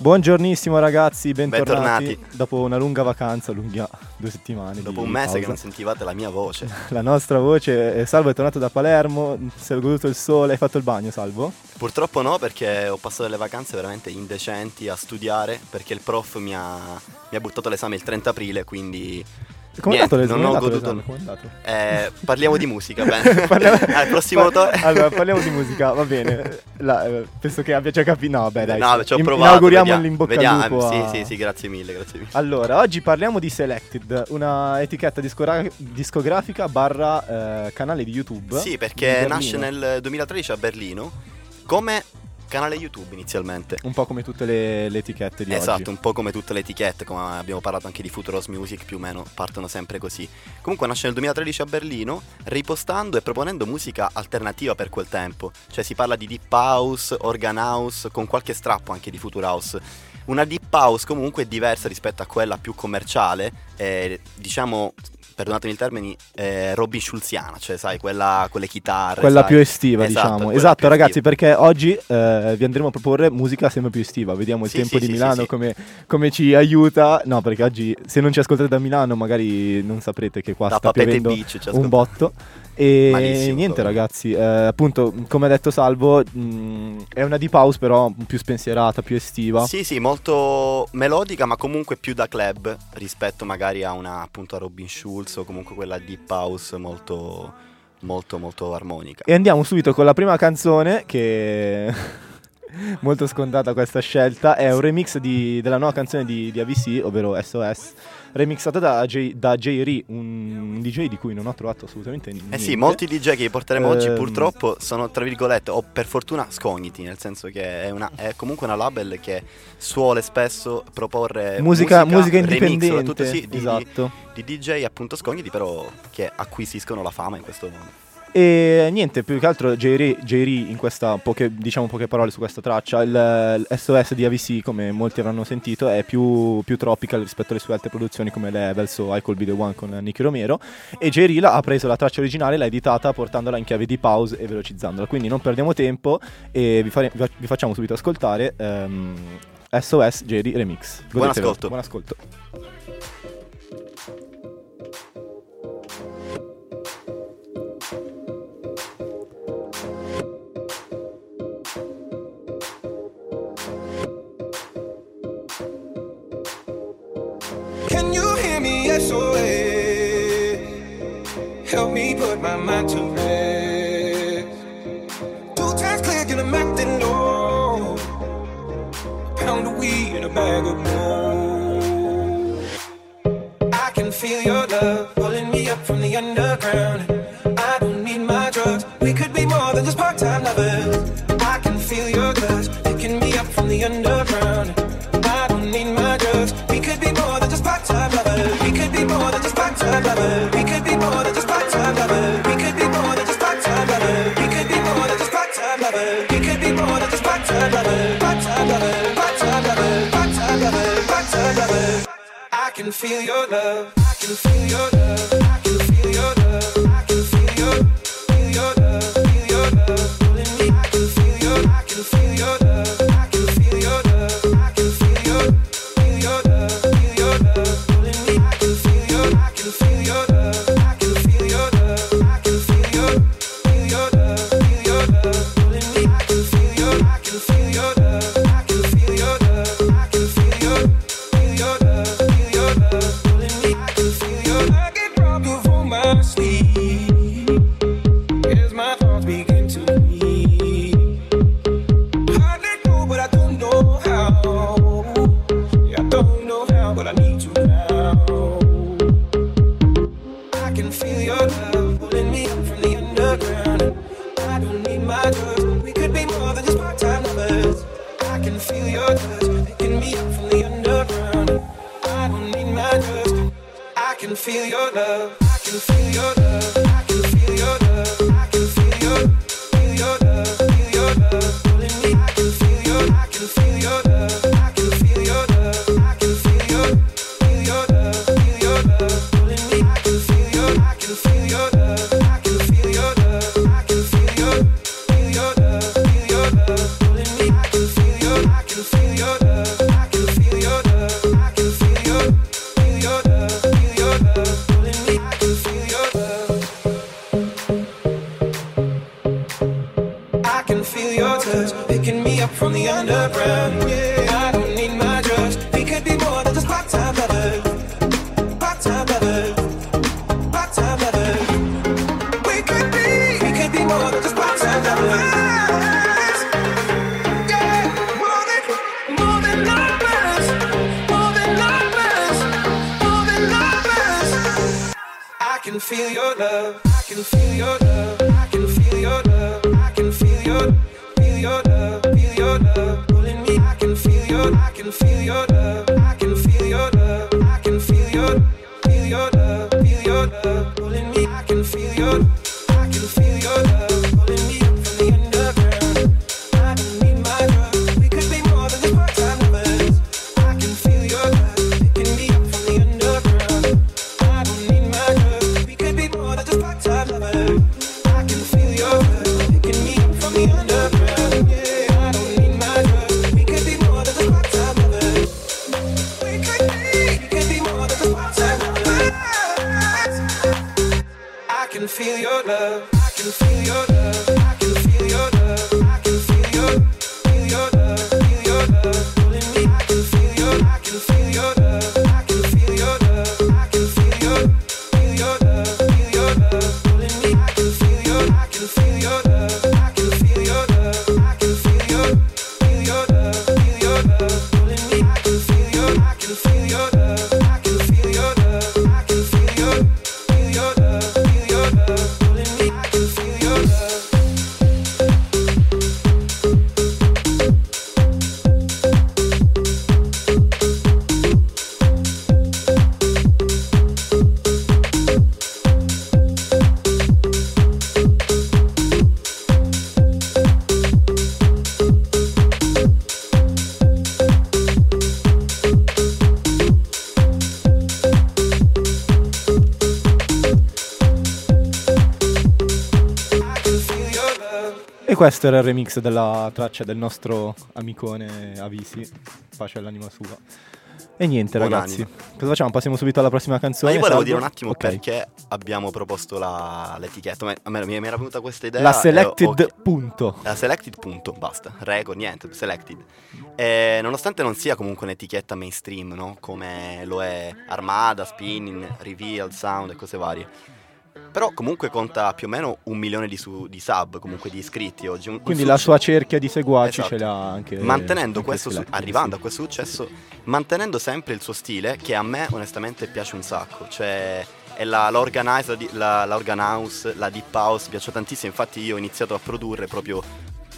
Buongiornissimo ragazzi, bentornati. Bentornati. Dopo una lunga vacanza, lunga due settimane. Dopo di un mese pausa. che non sentivate la mia voce. La nostra voce, eh, Salvo è tornato da Palermo, si è goduto il sole, hai fatto il bagno Salvo? Purtroppo no, perché ho passato delle vacanze veramente indecenti a studiare, perché il prof mi ha, mi ha buttato l'esame il 30 aprile, quindi Come è andato l'esame? non ho goduto- eh, parliamo di musica, bene. Parliamo- Al prossimo to- Allora, parliamo di musica, va bene. La- eh, penso che abbia già capito. No, beh, dai. No, ci ho in- provato. Inauguriamo vediamo, l'in bocca vediamo. al lupo. Sì, a- sì, sì, grazie mille, grazie mille. Allora, oggi parliamo di Selected, una etichetta discora- discografica barra eh, canale di YouTube. Sì, perché nasce nel 2013 a Berlino come canale YouTube inizialmente. Un po' come tutte le, le etichette di Esatto, oggi. un po' come tutte le etichette, come abbiamo parlato anche di Futuros Music, più o meno partono sempre così. Comunque nasce nel 2013 a Berlino, ripostando e proponendo musica alternativa per quel tempo. Cioè si parla di deep house, organ house, con qualche strappo anche di future house. Una deep house comunque diversa rispetto a quella più commerciale, eh, diciamo, perdonatemi il termine, eh, Robin Schulziana, cioè sai, quella con le chitarre. Quella sai. più estiva, Esatto, diciamo. Esatto, ragazzi, estiva. perché oggi eh, vi andremo a proporre musica sempre più estiva. Vediamo il Sì, tempo sì, di sì, Milano. Come, come ci aiuta. No, perché oggi, se non ci ascoltate da Milano, magari non saprete che qua Da sta piovendo Beach un botto. E Malissimo, niente, proprio. ragazzi, eh, appunto, come ha detto Salvo, mh, è una deep house, però più spensierata, più estiva. Sì, sì, molto melodica, ma comunque più da club rispetto magari a una appunto a Robin Schulz o comunque quella deep house molto molto molto armonica. E andiamo subito con la prima canzone che molto scontata questa scelta, è un remix di- della nuova canzone di, di AVC, ovvero SOS, remixata da J, da J. Ree, un DJ di cui non ho trovato assolutamente niente. Eh sì, molti DJ che porteremo oggi Ehm. purtroppo sono tra virgolette o per fortuna scogniti, nel senso che è, una- è comunque una label che suole spesso proporre Musica, musica remix, indipendente, soprattutto sì, di, esatto. di DJ appunto scogniti però che acquisiscono la fama in questo mondo. E niente, più che altro J. Ree, J. Ree in questa, poche, diciamo poche parole su questa traccia, il, il SOS di AVC, come molti avranno sentito, è più, più tropical rispetto alle sue altre produzioni come Levels o I Could Be The One con Nicky Romero. E J. Ree la- ha preso la traccia originale, l'ha editata portandola in chiave di pause e velocizzandola. Quindi non perdiamo tempo e vi, fare- vi facciamo subito ascoltare ehm, SOS J. Ree Remix. Buon Godetevelo. ascolto. Buon ascolto. Put my mind to rest. Two times click and I'm acting low. Pound of weed and a bag of gold. I can feel your love feel your love. I can feel your love. I can feel your love. I can feel your, feel your love. Feel your love questo era il remix della traccia del nostro amicone Avisi. Pace all'anima sua. E niente, Buon ragazzi. animo. Cosa facciamo? Passiamo subito alla prossima Ma canzone. io volevo Salvo? dire un attimo Ok. perché abbiamo proposto la- l'etichetta. Ma- A me mi era venuta questa idea. La selected ho- punto. La selected punto, basta, record, niente, selected. E nonostante non sia comunque un'etichetta mainstream, no? Come lo è Armada, Spinning, Reveal, Sound e cose varie. Però comunque conta più o meno un milione di, su- di sub, comunque di iscritti oggi. Un- un Quindi la successo- sua cerchia di seguaci Esatto. ce l'ha anche. mantenendo anche questo su- arrivando a questo successo mantenendo sempre il suo stile che a me onestamente piace un sacco cioè è la, la, di- la, la organ house, la deep house mi piace tantissimo infatti io ho iniziato a produrre proprio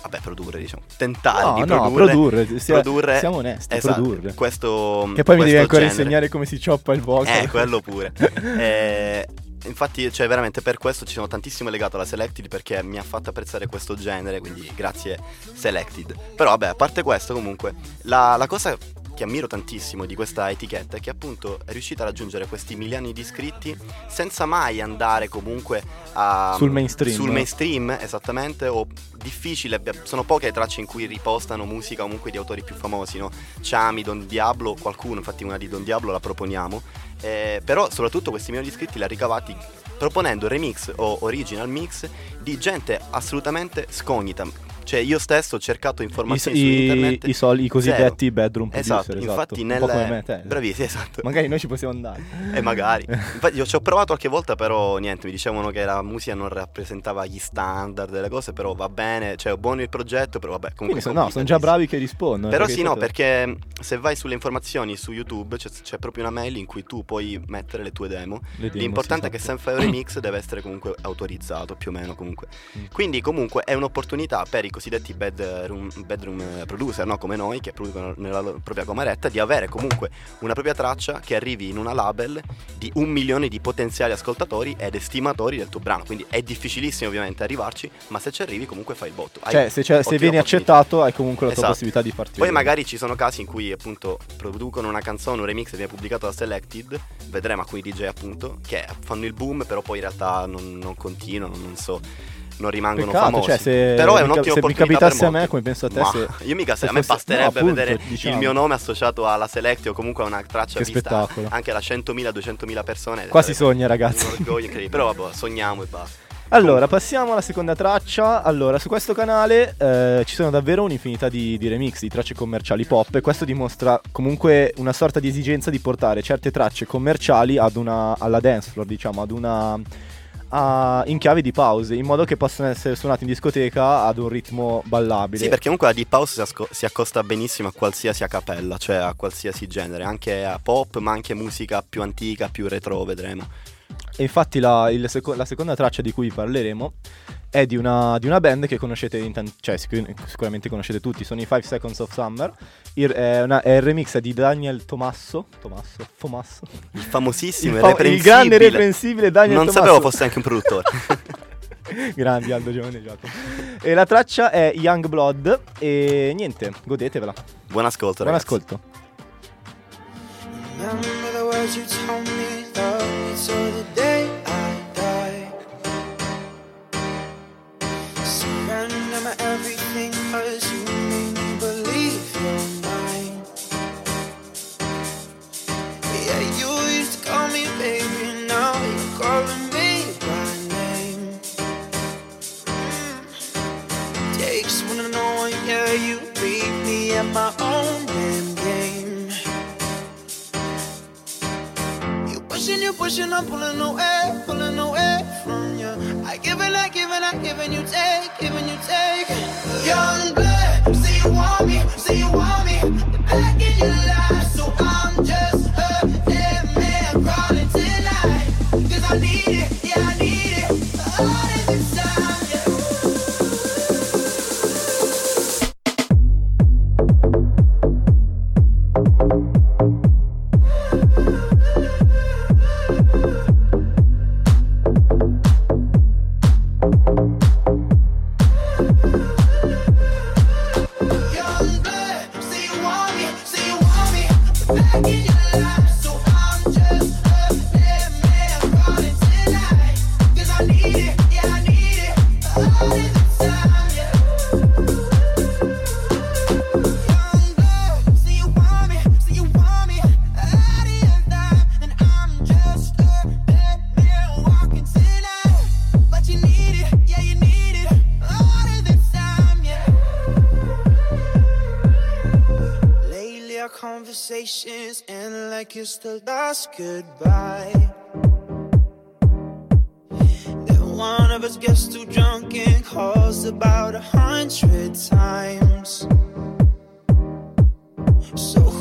vabbè produrre diciamo tentare No, di no, produrre, produrre, sia- produrre- siamo onesti, esatto, produrre. questo Che poi mi devi ancora genere. insegnare come si cioppa il vocal. Eh, quello pure. Eh, infatti, cioè, veramente per questo ci sono tantissimo legato alla Selected perché mi ha fatto apprezzare questo genere, quindi grazie Selected. Però vabbè, a parte questo comunque, la, la cosa che ammiro tantissimo di questa etichetta è che appunto è riuscita a raggiungere questi milioni di iscritti senza mai andare comunque a, Sul mainstream. sul mainstream, esattamente, o difficile, sono poche le tracce in cui ripostano musica comunque di autori più famosi, no? Chami, Don Diablo, qualcuno, infatti una di Don Diablo la proponiamo, Eh, però soprattutto questi milioni di iscritti li ha ricavati proponendo remix o original mix di gente assolutamente scognita. Cioè io stesso ho cercato I, informazioni su i- internet. i soli- i cosiddetti Zero. bedroom producer. Esatto, infatti nel... te. Bravissimo, esatto. Magari noi ci possiamo andare. E magari. Infatti io ci ho provato qualche volta, però niente, mi dicevano che la musica non rappresentava gli standard delle cose, però va bene, cioè è buono il progetto, però vabbè, comunque... Quindi so- no, sono già bravi che rispondono. Però sì, no, tanto- perché se vai sulle informazioni su YouTube c'è, c'è proprio una mail in cui tu puoi mettere le tue demo. le demo, L'importante sì, è che esatto. se fai un remix deve essere comunque autorizzato, più o meno comunque. Mm. Quindi comunque è un'opportunità per i cosiddetti bedroom, bedroom producer, no? come noi, che producono nella loro propria cameretta, di avere comunque una propria traccia che arrivi in una label di un milione di potenziali ascoltatori ed estimatori del tuo brano. Quindi è difficilissimo ovviamente arrivarci, ma se ci arrivi comunque fai il botto. Hai Cioè, se, se vieni accettato, hai comunque la tua Esatto. possibilità di farti Poi magari ci sono casi in cui appunto producono una canzone, un remix e viene pubblicato da Selected, vedremo alcuni DJ appunto che fanno il boom però poi in realtà non, non continuano, non so, non rimangono Peccato, famosi. cioè, se però è mi cap- un'ottima se mi opportunità capitasse per a me, come penso a te, se- io mica se a me fosse- basterebbe no, appunto, vedere diciamo. il mio nome associato alla Select o comunque a una traccia Che vista spettacolo. anche da 100.000, 200.000 persone. Qua si sogna, ragazzi. Un orgoglio incredibile, però vabbè, sogniamo e basta. Allora, passiamo alla seconda traccia. Allora, su questo canale eh, ci sono davvero un'infinità di, di remix, di tracce commerciali pop e questo dimostra comunque una sorta di esigenza di portare certe tracce commerciali ad una, alla dance floor, diciamo, ad una... a- in chiave di pause, in modo che possano essere suonate in discoteca ad un ritmo ballabile. Sì, perché comunque la Deep House si, asco- si accosta benissimo a qualsiasi a cappella, cioè a qualsiasi genere, anche a pop, ma anche musica più antica, più retro, vedremo. E infatti la, il seco- la seconda traccia di cui parleremo è di una, di una band che conoscete, in tan- cioè sicur- sicuramente conoscete tutti, sono i 5 Seconds of Summer. Il, è, una- è il remix di Daniel Tomasso, Tomasso, Tomasso. Il famosissimo Il, e fa- il grande e reprensibile Daniel Non Tomasso. sapevo fosse anche un produttore. Grandi Aldo Giovaneggiato. E la traccia è Young Blood e niente, godetevela. Buon ascolto, Buon ragazzi. ascolto. Remember the words you told me, love me till the day I you pushing, I'm pulling away, conversations end like it's the last goodbye. Then one of us gets too drunk and calls about a hundred times. So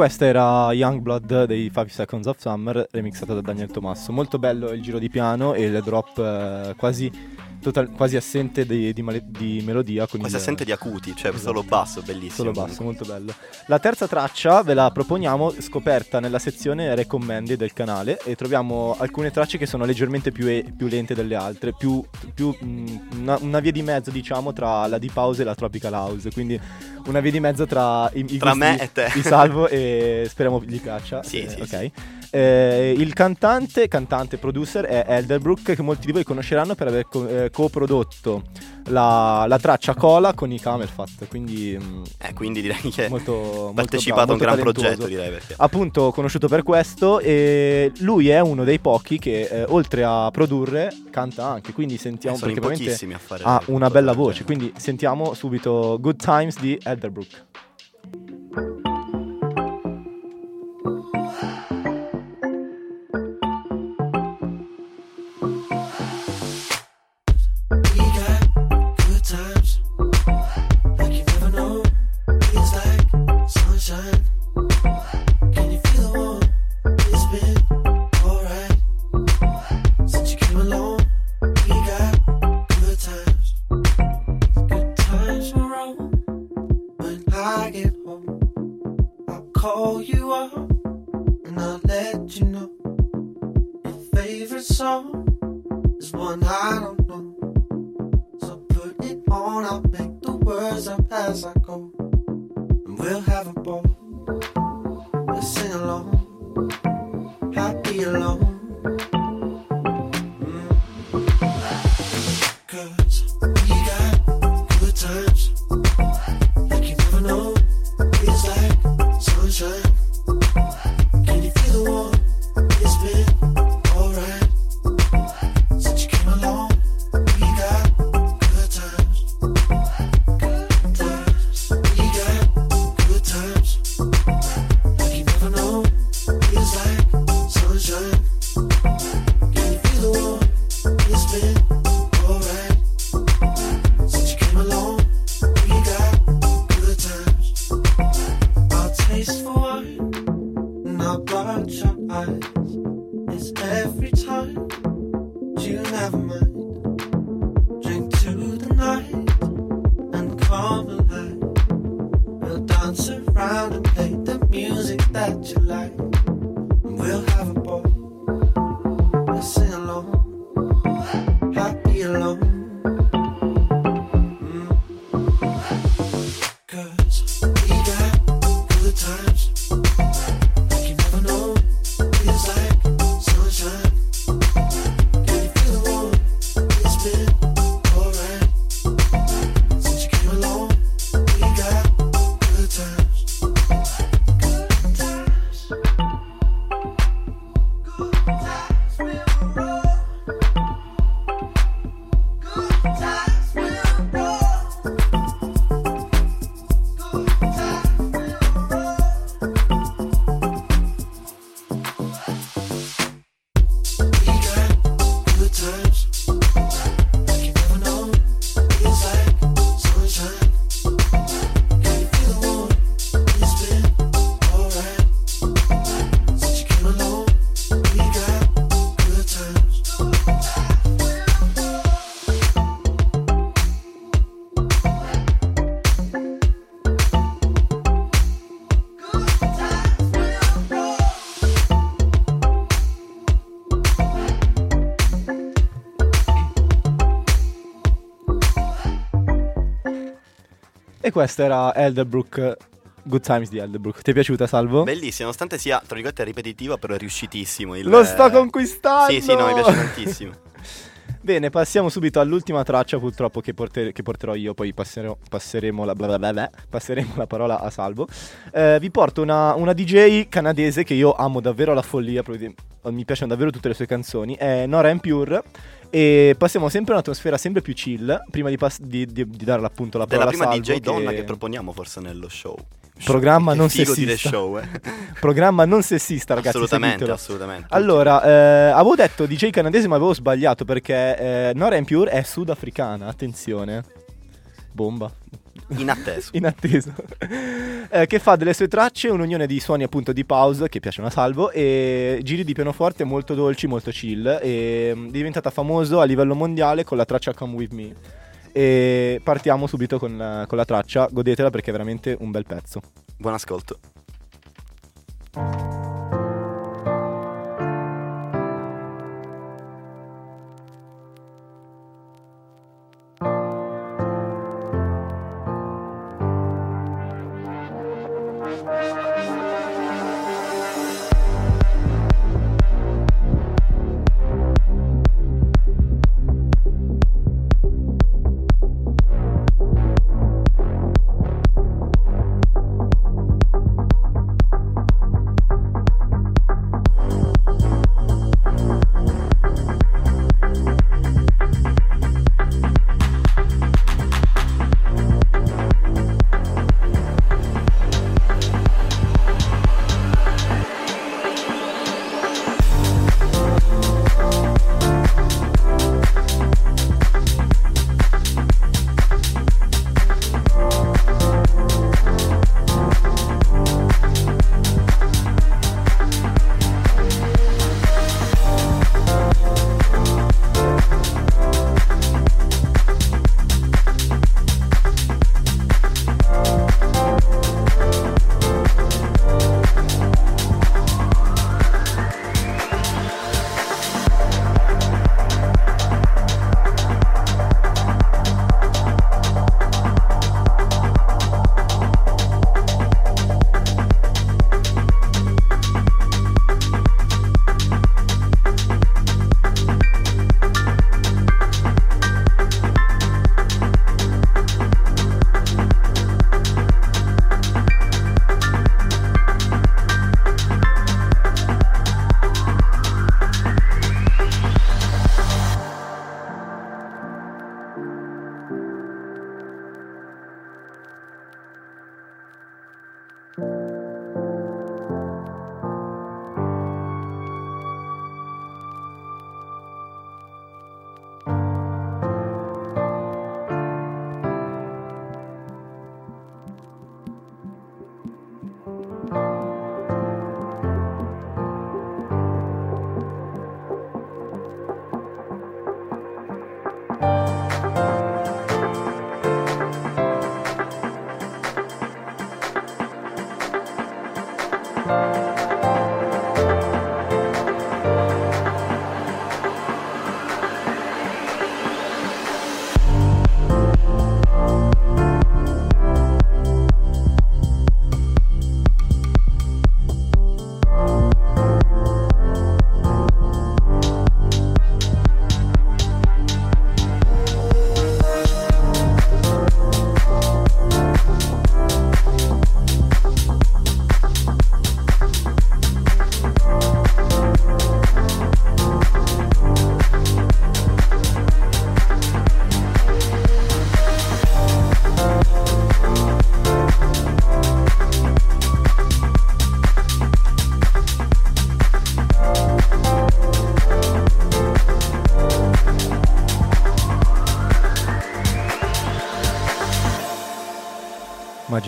Questa era Youngblood dei 5 Seconds of Summer remixata da Daniel Tomasso. Molto bello il giro di piano e il drop eh, quasi total- quasi assente di, di male- di melodia. Quasi il- assente di acuti, cioè Esatto. solo basso, bellissimo. Solo basso, comunque. molto bello. La terza traccia ve la proponiamo scoperta nella sezione Recommended del canale e troviamo alcune tracce che sono leggermente più, e- più lente delle altre, più, più, mh, una, una via di mezzo diciamo tra la Deep House e la Tropical House, quindi una via di mezzo tra i, i Tra gusti me e te. di Salvo e speriamo gli piaccia. Sì, Eh, sì, ok. sì. Eh, il cantante, cantante producer è Elderbrook che molti di voi conosceranno per aver co- eh, coprodotto la, la traccia Cola con i Camel Fat, quindi mh, Eh, quindi direi che molto, molto partecipato bravo, a un gran molto talentuoso. progetto, direi perché. Appunto conosciuto per questo e lui è uno dei pochi che eh, oltre a produrre canta anche, quindi sentiamo Eh, sono in perché veramente pochissimi a fare ha una bella voce, genere. quindi sentiamo subito Good Times di Elderbrook. We'll have a ball. We'll sing along. Happy alone. Questo era Elderbrook, Good Times di Elderbrook. Ti è piaciuta Salvo? Bellissimo, nonostante sia, tra virgolette, ripetitivo, però è riuscitissimo. Il, Lo sto conquistando! Sì, sì, no, mi piace tantissimo. Bene, passiamo subito all'ultima traccia purtroppo che, porter- che porterò io, poi passerò- passeremo, la, bla bla bla passeremo la parola a Salvo. Eh, vi porto una, una DJ canadese che io amo davvero alla follia, mi piacciono davvero tutte le sue canzoni, è Nora. Pure e passiamo sempre a un'atmosfera sempre più chill, prima di, pass- di- di- di dare appunto la parola a prima Salvo. DJ donna che proponiamo forse nello show. Programma non show, eh. Programma non sessista ragazzi, assolutamente, assolutamente. Allora, eh, avevo detto DJ canadese ma avevo sbagliato perché eh, Nora M. Pure è sudafricana, attenzione. Bomba. Inatteso. inatteso, eh, che fa delle sue tracce un'unione di suoni appunto di pause che piacciono a Salvo e giri di pianoforte molto dolci, molto chill e mm, è diventata famoso a livello mondiale con la traccia Come With Me. E partiamo subito con la, con la traccia, godetela perché è veramente un bel pezzo. Buon ascolto.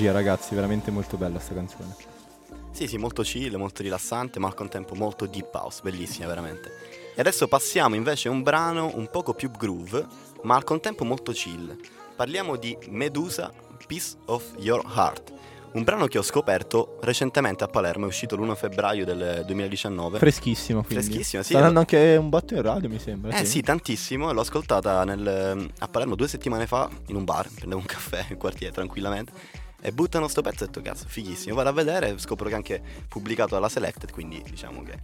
Magia ragazzi, veramente molto bella sta canzone. Sì, sì, molto chill, molto rilassante, ma al contempo molto deep house, bellissima veramente. E adesso passiamo invece a un brano un poco più groove, ma al contempo molto chill. Parliamo di Medusa, Piece of Your Heart. Un brano che ho scoperto recentemente a Palermo, è uscito l'1 febbraio del 2019. Freschissimo quindi. Freschissimo, sì. Sta anche un botto in radio mi sembra. Eh sì, tantissimo, l'ho ascoltata nel- a Palermo due settimane fa in un bar, prendevo un caffè in quartiere tranquillamente e buttano sto pezzo e ho detto cazzo, fighissimo, vado a vedere, scopro che è anche pubblicato dalla Selected, quindi diciamo che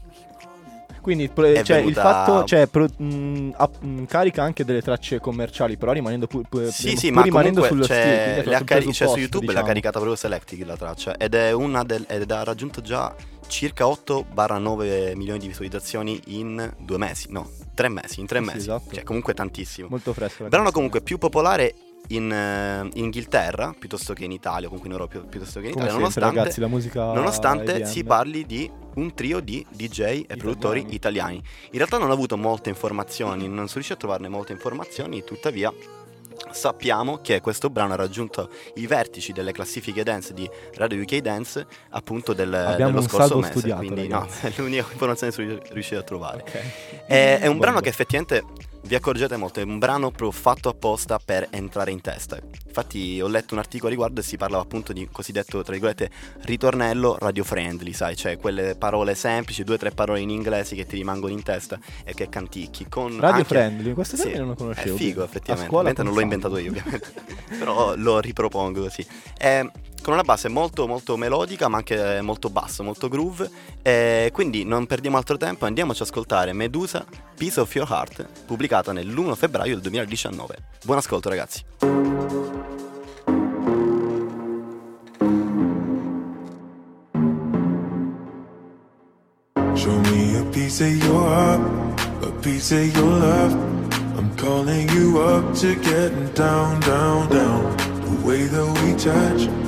Quindi È cioè, il venuta- fatto, cioè, pro- mh, app- mh, carica anche delle tracce commerciali, però rimanendo pu- pu- Sì, pur sì, ma rimanendo sullo stile. c'è, è le ha sul cari- cioè, su YouTube l'ha diciamo. caricata proprio Selected la traccia ed è una del, ed ha raggiunto già circa 8-9 milioni di visualizzazioni in due mesi, no, tre mesi, in tre sì, mesi, esatto. cioè comunque tantissimo. Molto fresco. Brano comunque più popolare in, eh, in Inghilterra piuttosto che in Italia, o comunque in Europa pi- piuttosto che in Italia, sempre, nonostante, ragazzi, nonostante si parli di un trio di DJ e produttori italiani. In realtà non ho avuto molte informazioni, non sono riuscito a trovarne molte informazioni, tuttavia sappiamo che questo brano ha raggiunto i vertici delle classifiche dance di Radio UK Dance appunto del, Abbiamo dello scorso mese. studiato, quindi no, ragazzi. è l'unica informazione che sono riuscito a trovare. Ok. È, è un brano che effettivamente vi accorgete molto, è un brano proprio fatto apposta per entrare in testa. Infatti ho letto un articolo a riguardo e si parlava appunto di cosiddetto, tra virgolette, ritornello radio friendly, sai, cioè quelle parole semplici, due o tre parole in inglese che ti rimangono in testa e che canticchi. Con Radio anche- friendly, questo Sì, non lo conoscevo. È figo A effettivamente, scuola ovviamente non l'ho inventato io ovviamente, però lo ripropongo così. È con una base molto molto melodica ma anche molto basso, molto groove e quindi non perdiamo altro tempo, andiamoci ad ascoltare Medusa Piece of Your Heart pubblicata nell'1 febbraio del 2019. Buon ascolto ragazzi. Show me a piece of your heart, a piece of your love. I'm calling you up to getting down, down, down. The way that we touch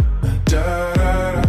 Da da da,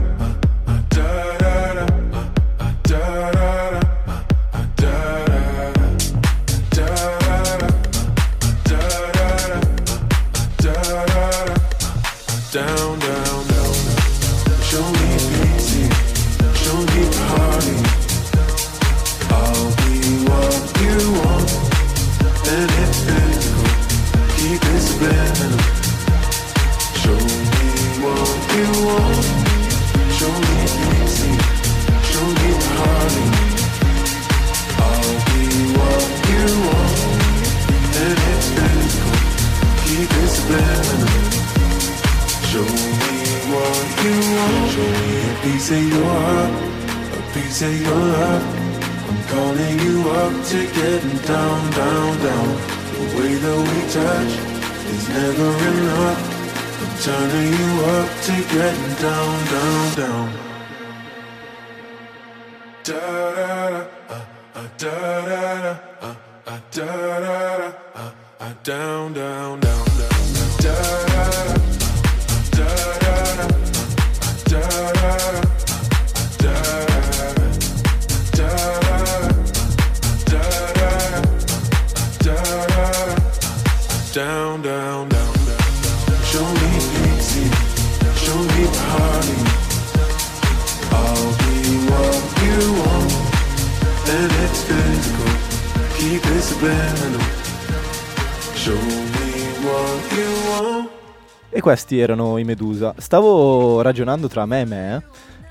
questi erano i Medusa. Stavo ragionando tra me e me,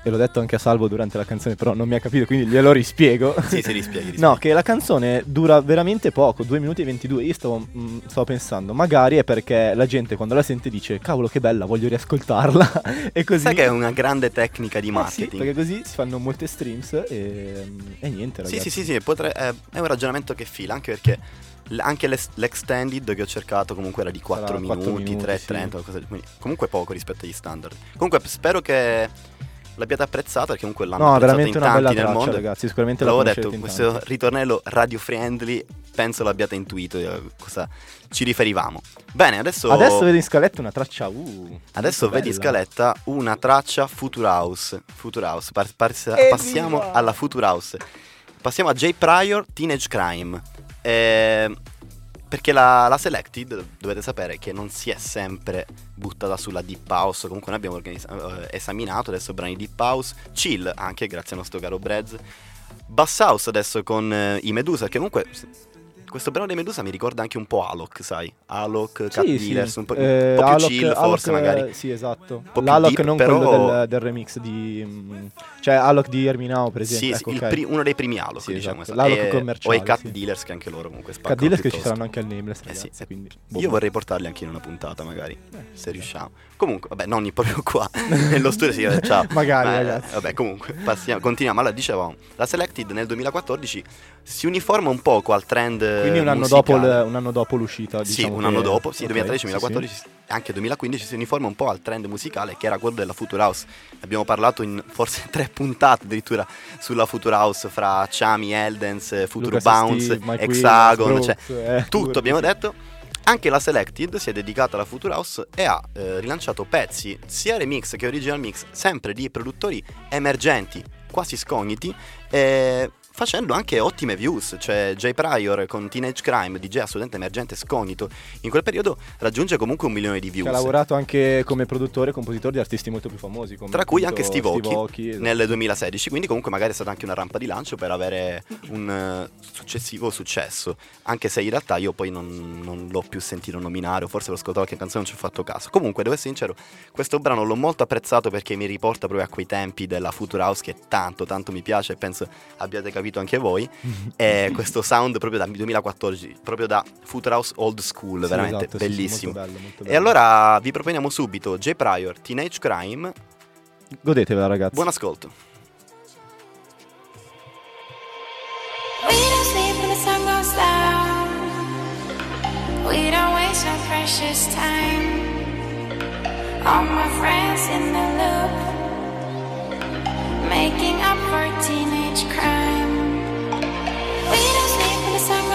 e l'ho detto anche a Salvo durante la canzone, però non mi ha capito, quindi glielo rispiego. Sì, si rispieghi. rispieghi. No, che la canzone dura veramente poco, 2 minuti e 22. Io stavo, mm, stavo pensando, magari è perché la gente quando la sente dice, cavolo che bella, voglio riascoltarla. e così... Sai che è una grande tecnica di Eh sì, marketing. perché così si fanno molte streams e, e niente, Sì, ragazzi. sì, sì, sì, potre- eh, è un ragionamento che fila, anche perché anche l'extended che ho cercato comunque era di 4 Sarà minuti, 4 minuti, 3, sì. 30, qualcosa di- quindi comunque poco rispetto agli standard. Comunque spero che l'abbiate apprezzata, perché comunque l'hanno No, apprezzata veramente in una tanti bella nel traccia, mondo. ragazzi, sicuramente la L'avevo detto, in questo tanti. ritornello radio friendly, penso l'abbiate intuito di cosa ci riferivamo. Bene, adesso... Adesso vedo in scaletta una traccia uh, Adesso vedi in scaletta una traccia Future House. Future House. Par- par- passiamo alla Future House. Passiamo a Jay Pryor, Teenage Crime. Eh, perché la, la Selected, dovete sapere che non si è sempre buttata sulla Deep House. Comunque noi abbiamo organizza- eh, esaminato adesso brani Deep House, Chill, anche grazie al nostro caro Brez. Bass House adesso con eh, i Medusa, che comunque... Questo brano dei Medusa mi ricorda anche un po' Alok, sai? Alok, Cat Sì, sì. Dealers, un po', Eh, po' più Alok- chill Alok, forse magari. eh, Sì, esatto. più L'Alok deep, non però- quello del, del remix di... mm, cioè Alok di Erminao, per esempio. sì, ecco, il ok. pri- uno dei primi Alok, Sì, diciamo. esatto. esatto. L'Alok E- commerciale, O i Cat. Dealers che anche loro comunque spaccano Cat Dealers che ci saranno anche al Nameless, Eh ragazzi, sì. quindi, Io boh. vorrei portarli anche in una puntata, magari, se riusciamo. Comunque, vabbè, non proprio qua, nello studio si ciao. Magari, Ma, eh, ragazzi. Vabbè, comunque, passiamo, continuiamo. Allora, dicevamo, la Selected nel 2014 si uniforma un poco al trend Quindi un anno, dopo il- un anno dopo l'uscita, Sì, diciamo un che- anno dopo, sì, ok, 2013, sì, 2014 e anche 2015 si uniforma un po' al trend musicale che era quello della Future House. Abbiamo parlato in forse tre puntate addirittura sulla Future House fra Chami, Eldens, Future Lucas Bounce, Steve, Hexagon, cioè, Brooks, eh, tutto abbiamo detto. Anche la Selected si è dedicata alla Future House e ha eh, rilanciato pezzi sia remix che original mix, sempre di produttori emergenti, quasi scogniti, eh, facendo anche ottime views. Cioè Jay Pryor con Teenage Crime, DJ assolutamente emergente, scognito, in quel periodo raggiunge comunque un milione di Che ha views. lavorato anche come produttore e compositore di artisti molto più famosi. Come Tra cui anche Steve Aoki, esatto. nel 2016, quindi comunque magari è stata anche una rampa di lancio per avere un eh, successivo successo, anche se in realtà io poi non, non l'ho più sentito nominare o forse l'ho ascoltato qualche canzone e non ci ho fatto caso. Comunque, devo essere sincero, questo brano l'ho molto apprezzato perché mi riporta proprio a quei tempi della Future House che tanto tanto mi piace e penso abbiate capito anche voi. e questo sound proprio dal 2014, proprio da Future House old school, Sì, veramente esatto, sì, sì, bellissimo. molto bello, molto E bello. allora vi proponiamo subito Jay Pryor, Teenage Crime. Godetevela, ragazzi. Buon ascolto. We don't waste our precious time. All my friends in the loop, making up for teenage crime.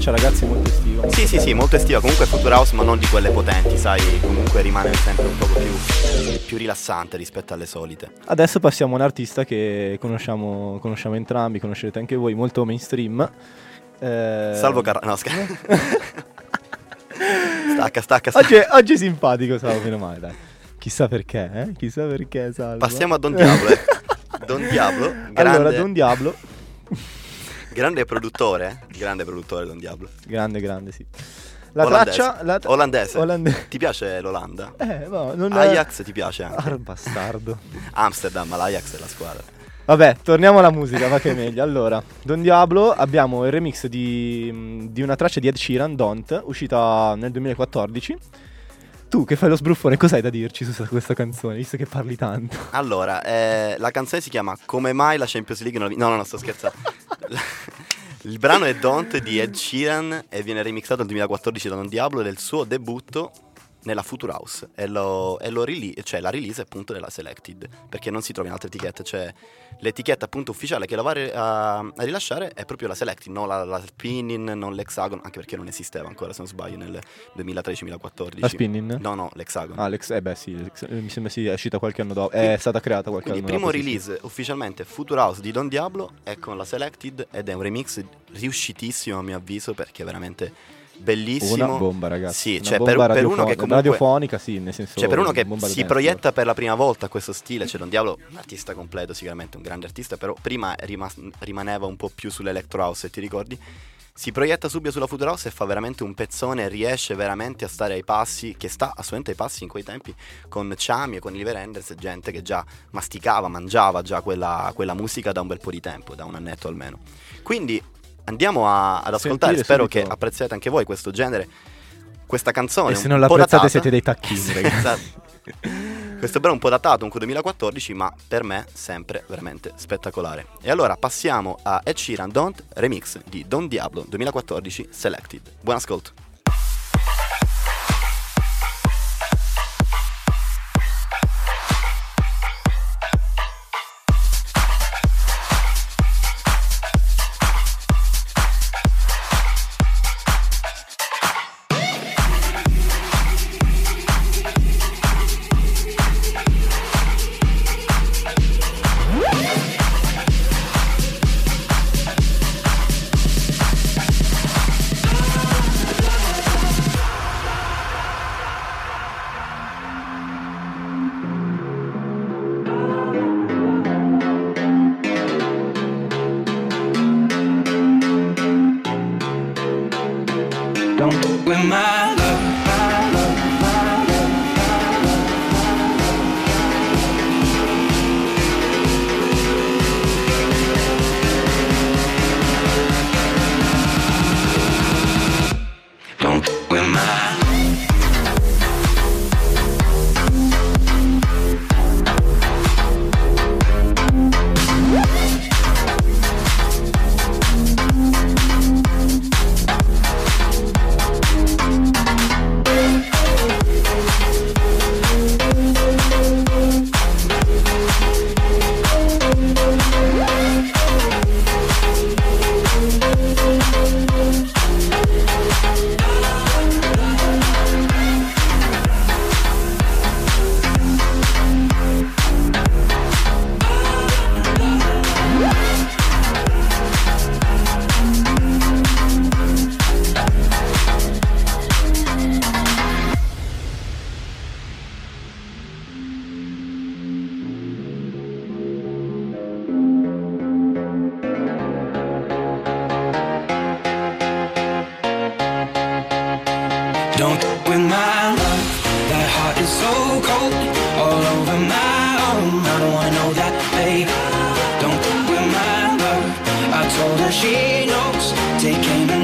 Traccia, ragazzi, è molto estiva. molto Sì, sì, sì, molto estiva. Comunque Future House, ma non di quelle potenti, sai. Comunque rimane sempre un poco più, più rilassante rispetto alle solite. Adesso passiamo a un artista che conosciamo, conosciamo entrambi, conoscerete anche voi, molto mainstream. Eh, Salvo Carrà. No, scherzo. stacca, stacca, stacca. Oggi, è- oggi è simpatico, Salvo, meno male, dai. Chissà perché, eh? Chissà perché, Salvo. Passiamo a Don Diablo. eh. Don Diablo, grande, Allora, Don Diablo, grande produttore, eh. grande produttore Don Diablo. grande, grande, sì. La Olandese. traccia... La tra- Olandese. Olande- Ti piace l'Olanda? Eh, no, non Ajax ti piace anche? Ah, bastardo. Amsterdam, ma l'Ajax è la squadra. Vabbè, torniamo alla musica, va che è meglio. Allora, Don Diablo abbiamo il remix di, di una traccia di Ed Sheeran, Don't, uscita nel 2014. Tu che fai lo sbruffone, cos'hai da dirci su questa canzone, visto che parli tanto? Allora, eh, la canzone si chiama Come mai la Champions League non la vi- No, no, no, sto scherzando. Il brano è Don't di Ed Sheeran e viene remixato nel 2014 da Don Diablo ed è il suo debutto nella Future House e, lo, e lo rele- cioè la release appunto nella Selected perché non si trova in altre etichette cioè l'etichetta appunto ufficiale che la va a re- a, a rilasciare è proprio la Selected non la, la Spinning non l'Hexagon anche perché non esisteva ancora se non sbaglio nel 2013-2014 La Spinning? no no l'Hexagon Alex, eh beh sì, eh, mi sembra sia uscita qualche anno dopo, è stata creata qualche anno primo dopo. sì, sì. release ufficialmente Future House di Don Diablo è con la Selected ed è un remix riuscitissimo a mio avviso perché veramente bellissimo. Una bomba ragazzi. Sì, Una cioè per, per uno che comunque radiofonica, sì, nel senso cioè per uno che si proietta per la prima volta a questo stile, cioè Don Diablo, un artista completo sicuramente, un grande artista, però prima rimas- rimaneva un po' più sull'electro house, se ti ricordi. Si proietta subito sulla Future House e fa veramente un pezzone, riesce veramente a stare ai passi, che sta assolutamente ai passi in quei tempi, con Chami e con Oliver Enders, gente che già masticava, mangiava già quella, quella musica da un bel po' di tempo, da un annetto almeno. Quindi andiamo a- ad ascoltare, Sentire spero subito. che apprezzate anche voi questo genere, questa canzone. E se un non l'apprezzate siete dei tacchini, ragazzi. Esatto. Questo brano un po' datato, comunque 2014, ma per me sempre veramente spettacolare. E allora passiamo a Ed Sheeran Don't remix di Don Diablo 2014 Selected. Buon ascolto. Don't with my love. That heart is so cold, all over my own. I don't wanna know that, babe. Don't with my love. I told her she knows. Take aim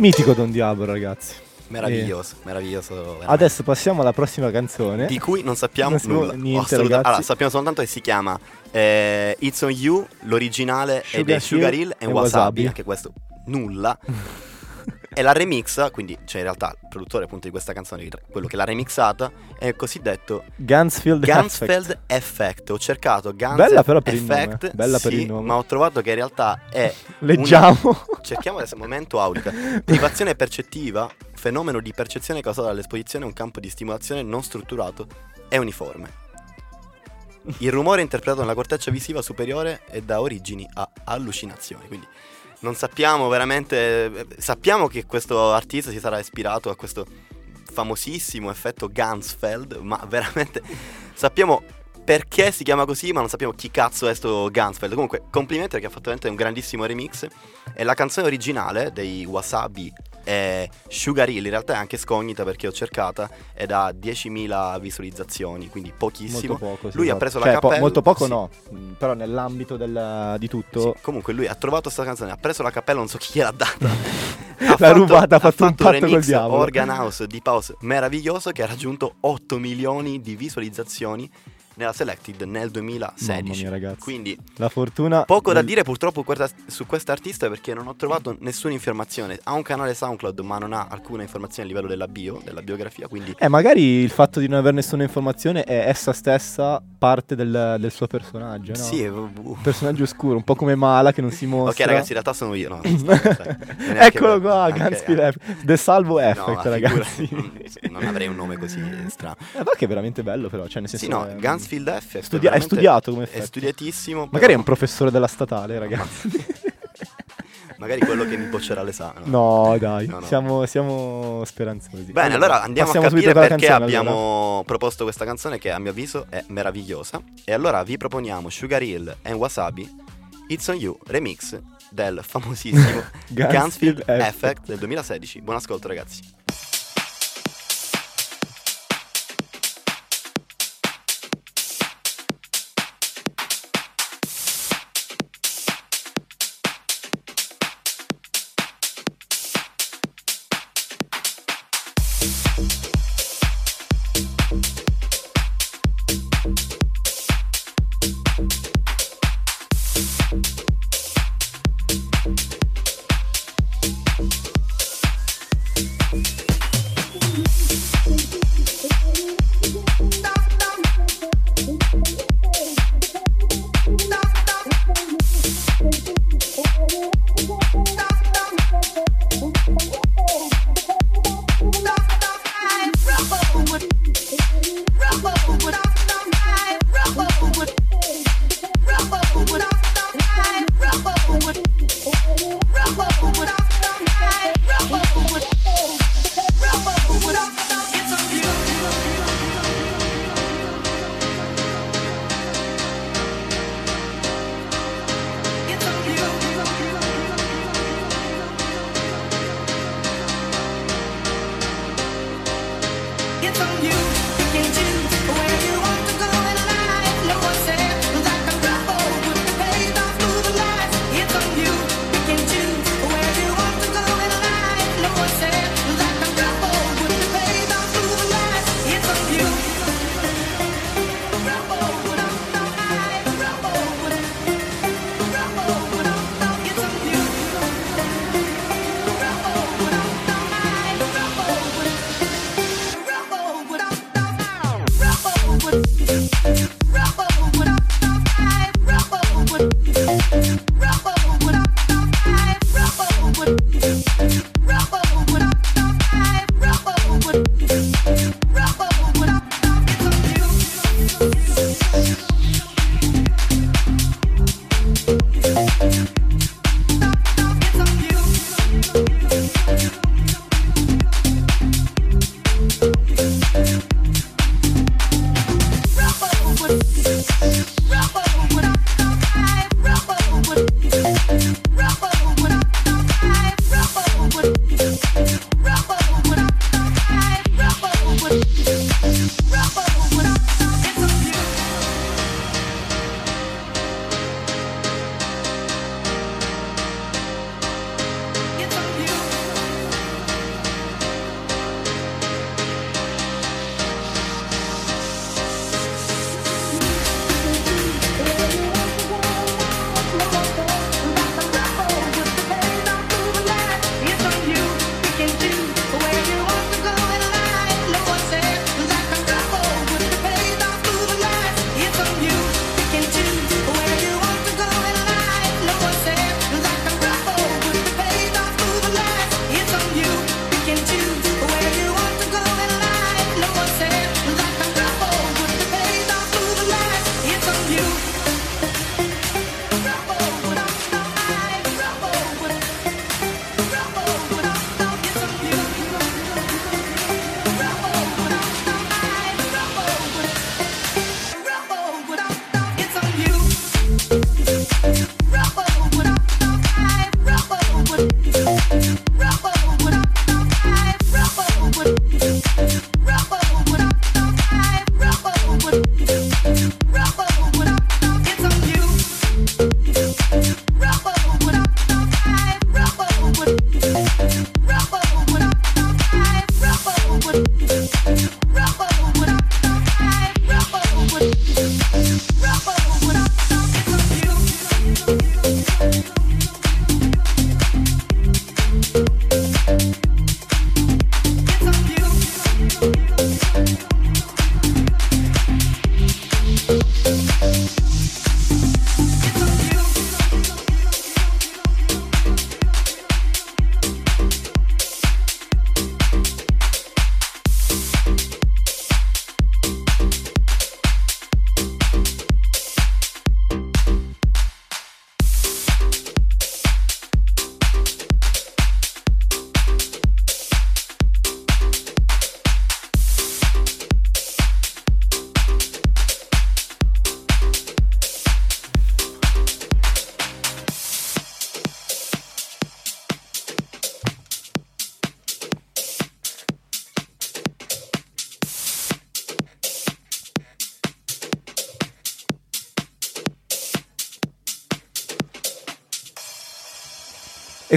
Mitico Don Diablo, ragazzi. Meraviglioso, meraviglioso. veramente. Adesso passiamo alla prossima canzone. Di cui non sappiamo Non nulla. niente, ragazzi. Allora, sappiamo soltanto che si chiama eh, It's on You, l'originale è Sugar Sugar Hill e e Wasabi, Wasabi. anche questo nulla. e la remix, quindi cioè in realtà il produttore appunto di questa canzone, quello che l'ha remixata, è il cosiddetto Gunsfield Effect. Gunsfeld Effect. Ho cercato Guns Bella però per il Effect, nome, bella per sì, il nome. ma ho trovato che in realtà è Leggiamo. una- cerchiamo adesso momento aulica. Privazione percettiva, fenomeno di percezione causato dall'esposizione a un campo di stimolazione non strutturato e uniforme. Il rumore interpretato nella corteccia visiva superiore è da origini a allucinazioni, quindi non sappiamo veramente sappiamo che questo artista si sarà ispirato a questo famosissimo effetto Gunsfeld, ma veramente sappiamo perché si chiama così, ma non sappiamo chi cazzo è sto Gunsfeld. Comunque, complimenti perché ha fatto veramente un grandissimo remix. E la canzone originale dei Wasabi è Sugar Hill, in realtà è anche scognita perché ho cercata ed ha 10.000 visualizzazioni, quindi pochissimo. Molto poco. sì, Lui ha esatto. preso la Cioè, po- cappella. molto poco sì. no, mm, però nell'ambito del- di tutto. Sì, comunque lui ha trovato questa canzone, ha preso la cappella, non so chi gliel'ha data. L'ha rubata, ha fatto un patto col diavolo. Organ House di Pause meraviglioso che ha raggiunto 8 milioni di visualizzazioni nella Selected nel 2016. Mamma mia, ragazzi. Quindi La fortuna. poco da del- dire purtroppo questa- su quest'artista perché non ho trovato nessuna informazione. Ha un canale SoundCloud ma non ha alcuna informazione a livello della bio, della biografia, quindi Eh, magari il fatto di non avere nessuna informazione è essa stessa parte del, del suo personaggio, no? sì, Un personaggio oscuro, un po' come Mala che non si mostra. Ok ragazzi, in realtà sono io, no. Eccolo qua, anche- Gunsfield Effect. The Salvo No, Effect, ma ragazzi. non, non avrei un nome così strano. Eh, ma che è veramente bello, però. Cioè, nel senso. Sì, no, è- Gunsfield Effect. Studia- è studiato come È effetto. studiatissimo. Magari è un professore della statale, ragazzi. Magari quello che mi boccerà l'esame. No, dai, No, no. Siamo, siamo speranzosi. Bene, allora andiamo a passiamo capire con la perché canzone, abbiamo proposto questa canzone che a mio avviso è meravigliosa. E allora vi proponiamo Sugar Hill and Wasabi, It's on You remix del famosissimo Gunsfield. Effect del 2016. Buon ascolto ragazzi.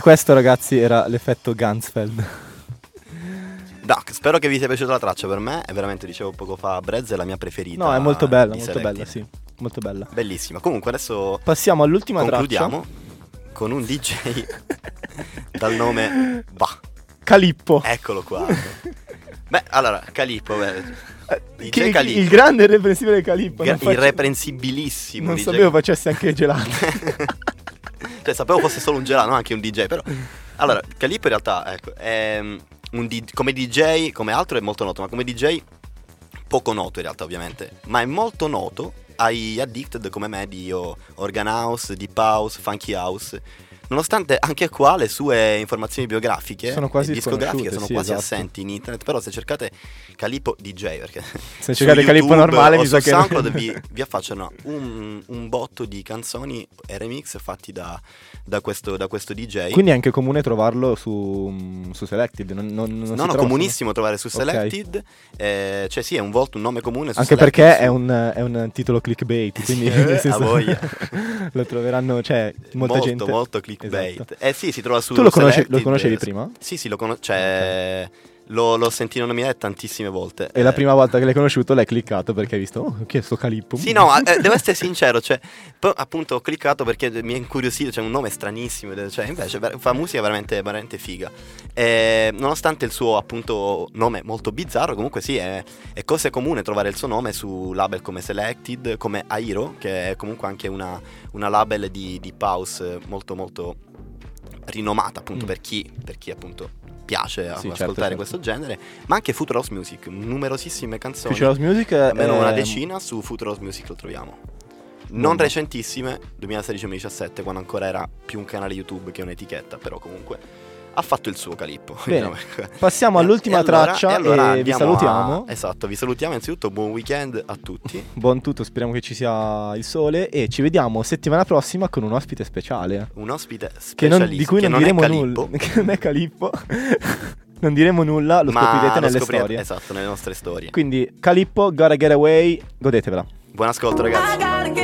Questo ragazzi era l'effetto Gansfeld. No, spero che vi sia piaciuta la traccia per me. È veramente, dicevo poco fa, Brez è la mia preferita. No, è molto bella, molto Selected. bella, sì. Molto bella. Bellissima. Comunque adesso Passiamo all'ultima concludiamo traccia. con un DJ dal nome Bah. Calippo. Eccolo qua. Beh, allora, Calippo, beh. DJ Chi- chi- Calippo. il grande irreprensibile Calippo. Gra- non faccio- irreprensibilissimo Non DJ. sapevo facesse anche gelato. cioè, sapevo fosse solo un gelato, non anche un DJ, però. Allora, Calippo in realtà, ecco, è un D- come DJ, come altro è molto noto, ma come DJ poco noto in realtà, ovviamente, ma è molto noto ai addicted come me di Organ House, Deep House, Funky House. Nonostante anche qua le sue informazioni biografiche Sono quasi discografiche sono sì, quasi esatto. assenti in internet, però se cercate Calippo DJ, perché Se cercate Calippo YouTube normale mi sa che... SoundCloud vi, vi affacciano un, un botto di canzoni e remix fatti da, da questo, da questo DJ. Quindi è anche comune trovarlo su, su Selected. Non, non, non no, no, trova comunissimo trovare su. Selected. eh, cioè, sì, è un volto, un nome comune Anche Selected, perché su- è un, è un titolo clickbait, quindi a senso, lo troveranno, cioè, molta molto, gente. molto clickbait. Esatto. Eh sì, si trova su Tu lo, conosce- lo conoscevi prima? Sì, sì, lo conosco. Cioè, l'ho, l'ho sentito nominare tantissime volte. E la Eh, prima volta che l'hai conosciuto l'hai cliccato perché hai visto, oh, chi è sto Calippo? Sì, no, eh, devo essere sincero, cioè, poi, appunto ho cliccato perché mi è incuriosito, c'è un nome stranissimo, cioè invece fa musica veramente, veramente figa. E, nonostante il suo appunto nome molto bizzarro, comunque sì, è, è cosa comune trovare il suo nome su label come Selected, come Airo, che è comunque anche una, una label di, di house molto molto rinomata appunto Mm. per, chi, per chi appunto piace Sì, ascoltare certo, certo. questo genere, ma anche Future House Music, numerosissime canzoni. Future House Music è Almeno una è- decina su Future House Music lo troviamo. Non Bomba. recentissime, 2016-2017, quando ancora era più un canale YouTube che un'etichetta, però comunque ha fatto il suo Calippo. Bene. diciamo. Passiamo all'ultima e allora- traccia e allora e vi salutiamo. a- esatto, vi salutiamo innanzitutto, buon weekend a tutti. Buon tutto, speriamo che ci sia il sole e ci vediamo settimana prossima con un ospite speciale. Un ospite Che non- specialista di cui che non, è diremo nulla. Che non è Calippo. non diremo nulla, lo ma scoprirete lo nelle scoprirete- storie. Esatto, nelle nostre storie. Quindi Calippo, Gotta Get Away, godetevela. Buon ascolto ragazzi.